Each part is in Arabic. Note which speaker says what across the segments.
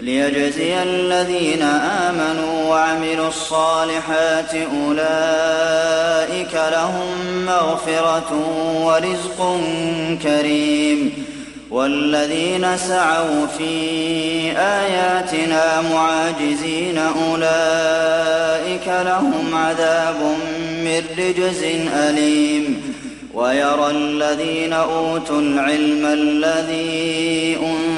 Speaker 1: ليجزي الذين آمنوا وعملوا الصالحات أولئك لهم مغفرة ورزق كريم والذين سعوا في آياتنا معاجزين أولئك لهم عذاب من رجز أليم ويرى الذين أوتوا العلم الذي أنزل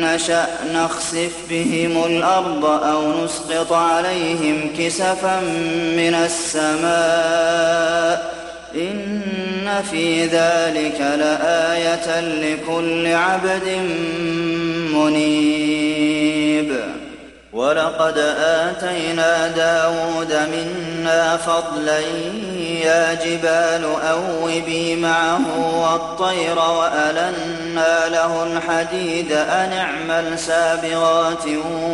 Speaker 1: نشأ نخسف بهم الأرض أو نسقط عليهم كسفا من السماء إن في ذلك لآية لكل عبد منيب. ولقد آتينا داود منا فضلا يا جبال أوبي معه والطير وألنا له الحديد أن اعمل سابغات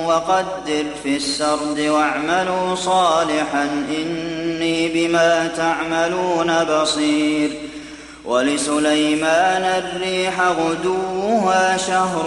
Speaker 1: وقدر في السرد واعملوا صالحا إني بما تعملون بصير ولسليمان الريح غدوها شهر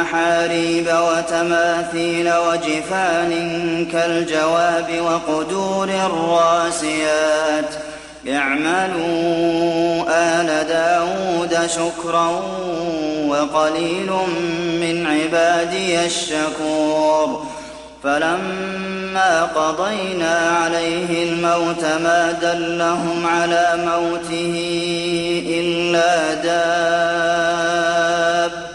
Speaker 1: محاريب وتماثيل وجفان كالجواب وقدور الراسيات. اعملوا آل داود شكرا وقليل من عبادي الشكور. فلما قضينا عليه الموت ما دلهم على موته إلا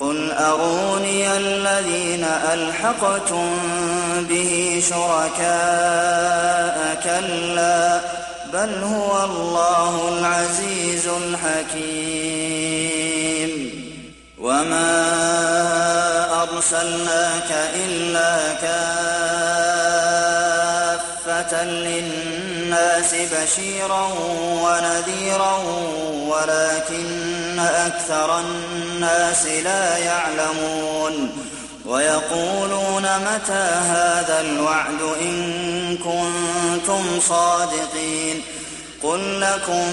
Speaker 1: قل أروني الذين ألحقتم به شركاء كلا بل هو الله العزيز الحكيم وما أرسلناك إلا كافة للناس بشيرا ونذيرا ولكن أكثر الناس لا يعلمون. ويقولون متى هذا الوعد إن كنتم صادقين؟ قل لكم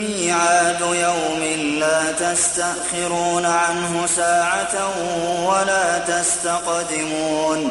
Speaker 1: ميعاد يوم لا تستأخرون عنه ساعة ولا تستقدمون.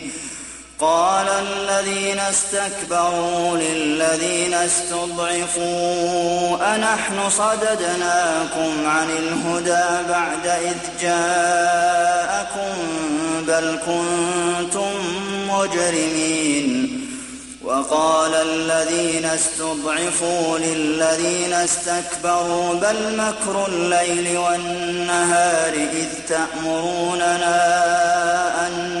Speaker 1: قال الذين استكبروا للذين استضعفوا أنحن صددناكم عن الهدى بعد إذ جاءكم بل كنتم مجرمين وقال الذين استضعفوا للذين استكبروا بل مكر الليل والنهار إذ تأمروننا أن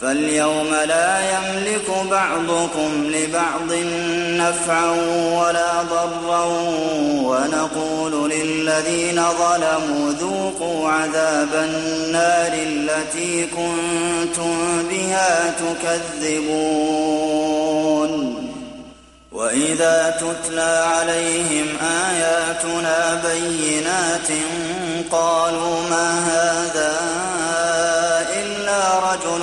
Speaker 1: فاليوم لا يملك بعضكم لبعض نفعا ولا ضرا ونقول للذين ظلموا ذوقوا عذاب النار التي كنتم بها تكذبون. وإذا تتلى عليهم آياتنا بينات قالوا ما هذا إلا رجل